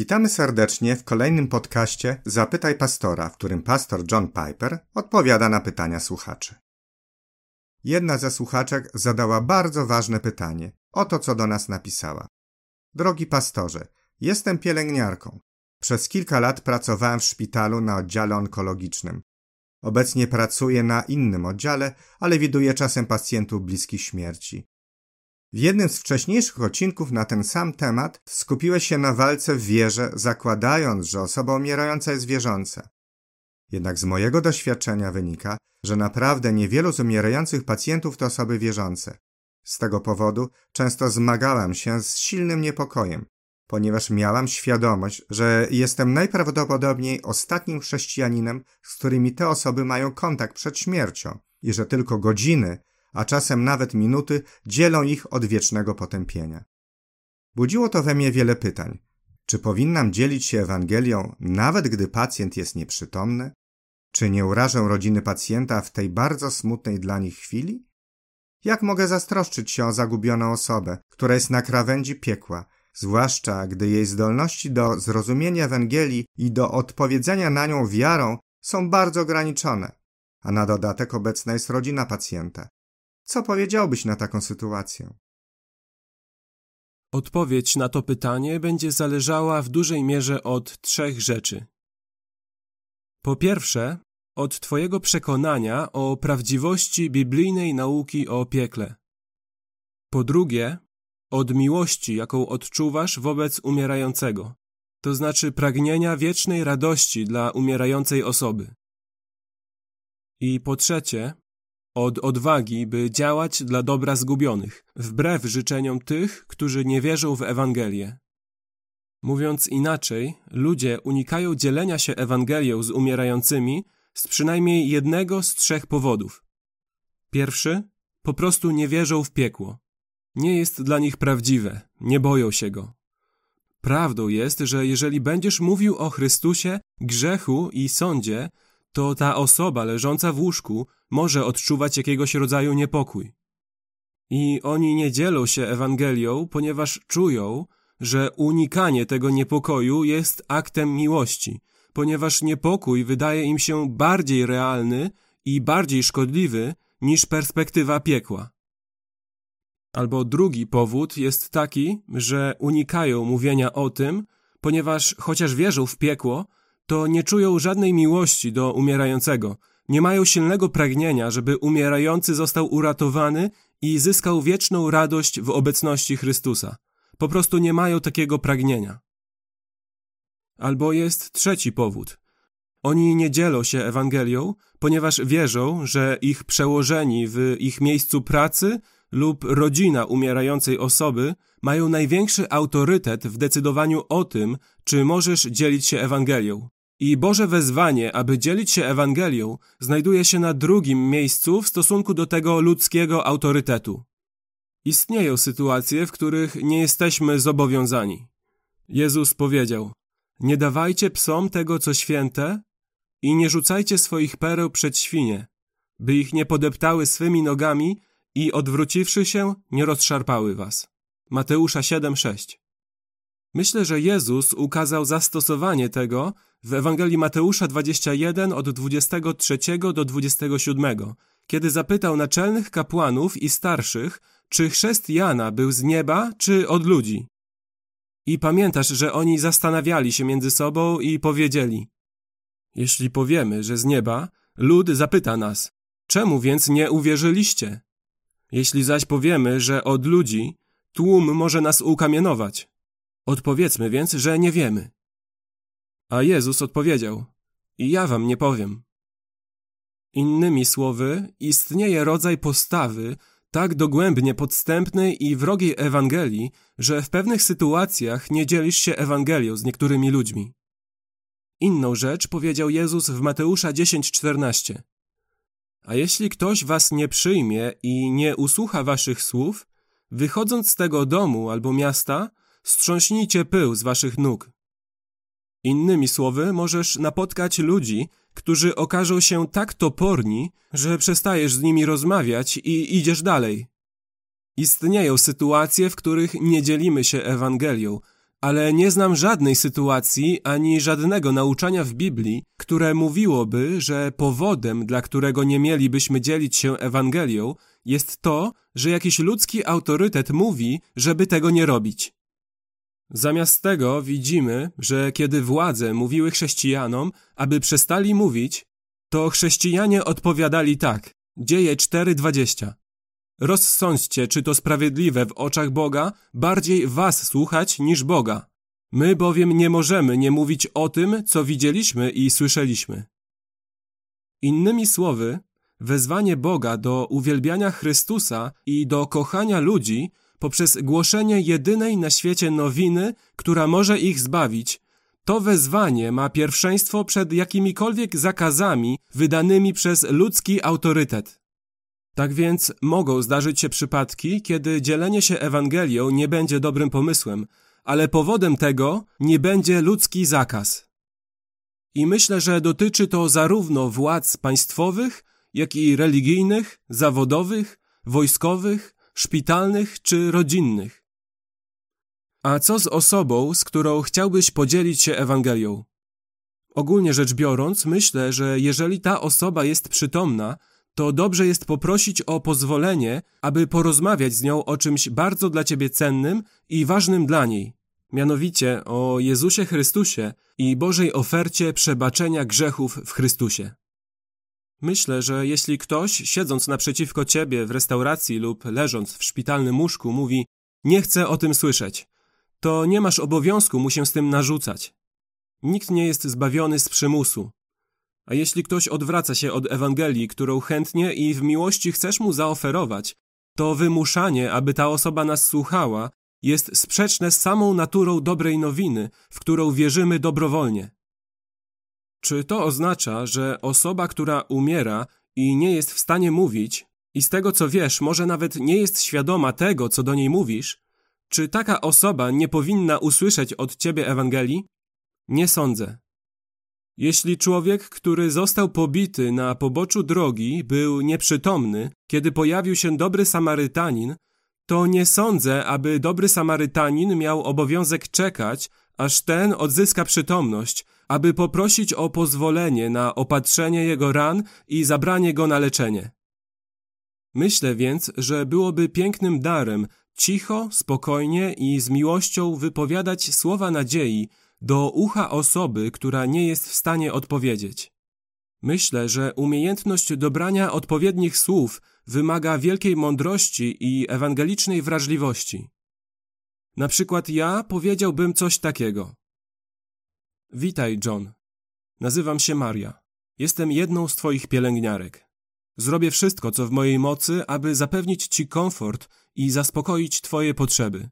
Witamy serdecznie w kolejnym podcaście Zapytaj Pastora, w którym pastor John Piper odpowiada na pytania słuchaczy. Jedna ze słuchaczek zadała bardzo ważne pytanie. Oto co do nas napisała. Drogi pastorze, jestem pielęgniarką. Przez kilka lat pracowałem w szpitalu na oddziale onkologicznym. Obecnie pracuję na innym oddziale, ale widuję czasem pacjentów bliskich śmierci. W jednym z wcześniejszych odcinków na ten sam temat skupiłeś się na walce w wierze, zakładając, że osoba umierająca jest wierząca. Jednak z mojego doświadczenia wynika, że naprawdę niewielu z umierających pacjentów to osoby wierzące. Z tego powodu często zmagałem się z silnym niepokojem, ponieważ miałam świadomość, że jestem najprawdopodobniej ostatnim chrześcijaninem, z którymi te osoby mają kontakt przed śmiercią i że tylko godziny a czasem nawet minuty dzielą ich od wiecznego potępienia. Budziło to we mnie wiele pytań. Czy powinnam dzielić się Ewangelią, nawet gdy pacjent jest nieprzytomny? Czy nie urażę rodziny pacjenta w tej bardzo smutnej dla nich chwili? Jak mogę zastroszczyć się o zagubioną osobę, która jest na krawędzi piekła, zwłaszcza gdy jej zdolności do zrozumienia Ewangelii i do odpowiedzenia na nią wiarą są bardzo ograniczone, a na dodatek obecna jest rodzina pacjenta. Co powiedziałbyś na taką sytuację? Odpowiedź na to pytanie będzie zależała w dużej mierze od trzech rzeczy. Po pierwsze, od Twojego przekonania o prawdziwości biblijnej nauki o piekle. Po drugie, od miłości, jaką odczuwasz wobec umierającego, to znaczy pragnienia wiecznej radości dla umierającej osoby. I po trzecie, od odwagi, by działać dla dobra zgubionych, wbrew życzeniom tych, którzy nie wierzą w Ewangelię. Mówiąc inaczej, ludzie unikają dzielenia się Ewangelią z umierającymi z przynajmniej jednego z trzech powodów. Pierwszy, po prostu nie wierzą w piekło. Nie jest dla nich prawdziwe, nie boją się go. Prawdą jest, że jeżeli będziesz mówił o Chrystusie, grzechu i sądzie, to ta osoba leżąca w łóżku może odczuwać jakiegoś rodzaju niepokój. I oni nie dzielą się Ewangelią, ponieważ czują, że unikanie tego niepokoju jest aktem miłości, ponieważ niepokój wydaje im się bardziej realny i bardziej szkodliwy niż perspektywa piekła. Albo drugi powód jest taki, że unikają mówienia o tym, ponieważ chociaż wierzą w piekło, to nie czują żadnej miłości do umierającego, nie mają silnego pragnienia, żeby umierający został uratowany i zyskał wieczną radość w obecności Chrystusa. Po prostu nie mają takiego pragnienia. Albo jest trzeci powód. Oni nie dzielą się Ewangelią, ponieważ wierzą, że ich przełożeni w ich miejscu pracy lub rodzina umierającej osoby mają największy autorytet w decydowaniu o tym, czy możesz dzielić się Ewangelią. I Boże wezwanie, aby dzielić się Ewangelią, znajduje się na drugim miejscu w stosunku do tego ludzkiego autorytetu. Istnieją sytuacje, w których nie jesteśmy zobowiązani. Jezus powiedział: Nie dawajcie psom tego, co święte, i nie rzucajcie swoich pereł przed świnie, by ich nie podeptały swymi nogami i odwróciwszy się, nie rozszarpały was. Mateusza 7:6 Myślę, że Jezus ukazał zastosowanie tego w Ewangelii Mateusza 21 od 23 do 27, kiedy zapytał naczelnych kapłanów i starszych, czy chrzest Jana był z nieba, czy od ludzi. I pamiętasz, że oni zastanawiali się między sobą i powiedzieli: Jeśli powiemy, że z nieba, lud zapyta nas: Czemu więc nie uwierzyliście? Jeśli zaś powiemy, że od ludzi, tłum może nas ukamienować. Odpowiedzmy więc, że nie wiemy. A Jezus odpowiedział: I ja wam nie powiem. Innymi słowy, istnieje rodzaj postawy tak dogłębnie podstępnej i wrogiej Ewangelii, że w pewnych sytuacjach nie dzielisz się Ewangelią z niektórymi ludźmi. Inną rzecz powiedział Jezus w Mateusza 10:14. A jeśli ktoś was nie przyjmie i nie usłucha waszych słów, wychodząc z tego domu albo miasta, strząśnijcie pył z waszych nóg. Innymi słowy, możesz napotkać ludzi, którzy okażą się tak toporni, że przestajesz z nimi rozmawiać i idziesz dalej. Istnieją sytuacje, w których nie dzielimy się Ewangelią, ale nie znam żadnej sytuacji ani żadnego nauczania w Biblii, które mówiłoby, że powodem, dla którego nie mielibyśmy dzielić się Ewangelią, jest to, że jakiś ludzki autorytet mówi, żeby tego nie robić. Zamiast tego widzimy, że kiedy władze mówiły chrześcijanom, aby przestali mówić, to chrześcijanie odpowiadali tak. Dzieje 4:20. Rozsądźcie, czy to sprawiedliwe w oczach Boga, bardziej was słuchać niż Boga. My bowiem nie możemy nie mówić o tym, co widzieliśmy i słyszeliśmy. Innymi słowy, wezwanie Boga do uwielbiania Chrystusa i do kochania ludzi poprzez głoszenie jedynej na świecie nowiny, która może ich zbawić, to wezwanie ma pierwszeństwo przed jakimikolwiek zakazami wydanymi przez ludzki autorytet. Tak więc mogą zdarzyć się przypadki, kiedy dzielenie się Ewangelią nie będzie dobrym pomysłem, ale powodem tego nie będzie ludzki zakaz. I myślę, że dotyczy to zarówno władz państwowych, jak i religijnych, zawodowych, wojskowych, szpitalnych czy rodzinnych. A co z osobą, z którą chciałbyś podzielić się Ewangelią? Ogólnie rzecz biorąc, myślę, że jeżeli ta osoba jest przytomna, to dobrze jest poprosić o pozwolenie, aby porozmawiać z nią o czymś bardzo dla ciebie cennym i ważnym dla niej, mianowicie o Jezusie Chrystusie i Bożej ofercie przebaczenia grzechów w Chrystusie. Myślę, że jeśli ktoś, siedząc naprzeciwko ciebie w restauracji lub leżąc w szpitalnym łóżku, mówi: Nie chcę o tym słyszeć, to nie masz obowiązku mu się z tym narzucać. Nikt nie jest zbawiony z przymusu. A jeśli ktoś odwraca się od Ewangelii, którą chętnie i w miłości chcesz mu zaoferować, to wymuszanie, aby ta osoba nas słuchała, jest sprzeczne z samą naturą dobrej nowiny, w którą wierzymy dobrowolnie. Czy to oznacza, że osoba, która umiera i nie jest w stanie mówić, i z tego co wiesz, może nawet nie jest świadoma tego, co do niej mówisz, czy taka osoba nie powinna usłyszeć od ciebie Ewangelii? Nie sądzę. Jeśli człowiek, który został pobity na poboczu drogi, był nieprzytomny, kiedy pojawił się dobry Samarytanin, to nie sądzę, aby dobry Samarytanin miał obowiązek czekać, aż ten odzyska przytomność, aby poprosić o pozwolenie na opatrzenie jego ran i zabranie go na leczenie. Myślę więc, że byłoby pięknym darem cicho, spokojnie i z miłością wypowiadać słowa nadziei do ucha osoby, która nie jest w stanie odpowiedzieć. Myślę, że umiejętność dobrania odpowiednich słów wymaga wielkiej mądrości i ewangelicznej wrażliwości. Na przykład ja powiedziałbym coś takiego. Witaj, John. Nazywam się Maria. Jestem jedną z Twoich pielęgniarek. Zrobię wszystko, co w mojej mocy, aby zapewnić Ci komfort i zaspokoić Twoje potrzeby.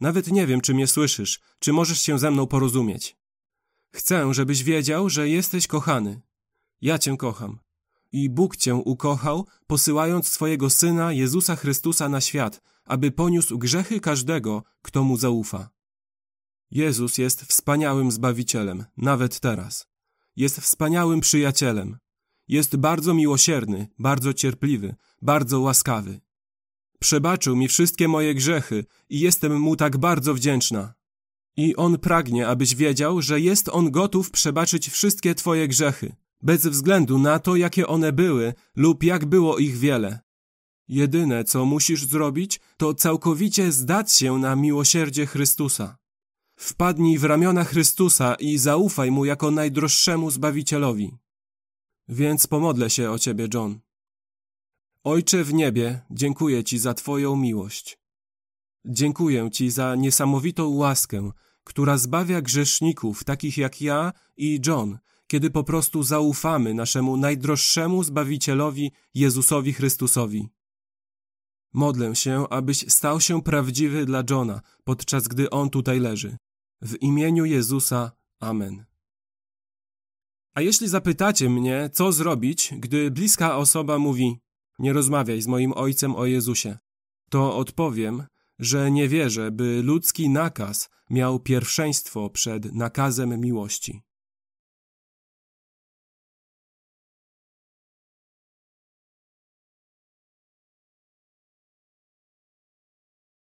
Nawet nie wiem, czy mnie słyszysz, czy możesz się ze mną porozumieć. Chcę, żebyś wiedział, że jesteś kochany. Ja Cię kocham. I Bóg Cię ukochał, posyłając swojego Syna Jezusa Chrystusa na świat, aby poniósł grzechy każdego, kto Mu zaufa. Jezus jest wspaniałym Zbawicielem, nawet teraz. Jest wspaniałym przyjacielem. Jest bardzo miłosierny, bardzo cierpliwy, bardzo łaskawy. Przebaczył mi wszystkie moje grzechy i jestem mu tak bardzo wdzięczna. I on pragnie, abyś wiedział, że jest on gotów przebaczyć wszystkie twoje grzechy, bez względu na to, jakie one były lub jak było ich wiele. Jedyne, co musisz zrobić, to całkowicie zdać się na miłosierdzie Chrystusa. Wpadnij w ramiona Chrystusa i zaufaj Mu jako najdroższemu Zbawicielowi. Więc pomodlę się o Ciebie, John. Ojcze w niebie, dziękuję Ci za Twoją miłość. Dziękuję Ci za niesamowitą łaskę, która zbawia grzeszników takich jak ja i John, kiedy po prostu zaufamy naszemu najdroższemu Zbawicielowi Jezusowi Chrystusowi. Modlę się, abyś stał się prawdziwy dla Johna, podczas gdy on tutaj leży. W imieniu Jezusa. Amen. A jeśli zapytacie mnie, co zrobić, gdy bliska osoba mówi: Nie rozmawiaj z moim ojcem o Jezusie, to odpowiem, że nie wierzę, by ludzki nakaz miał pierwszeństwo przed nakazem miłości.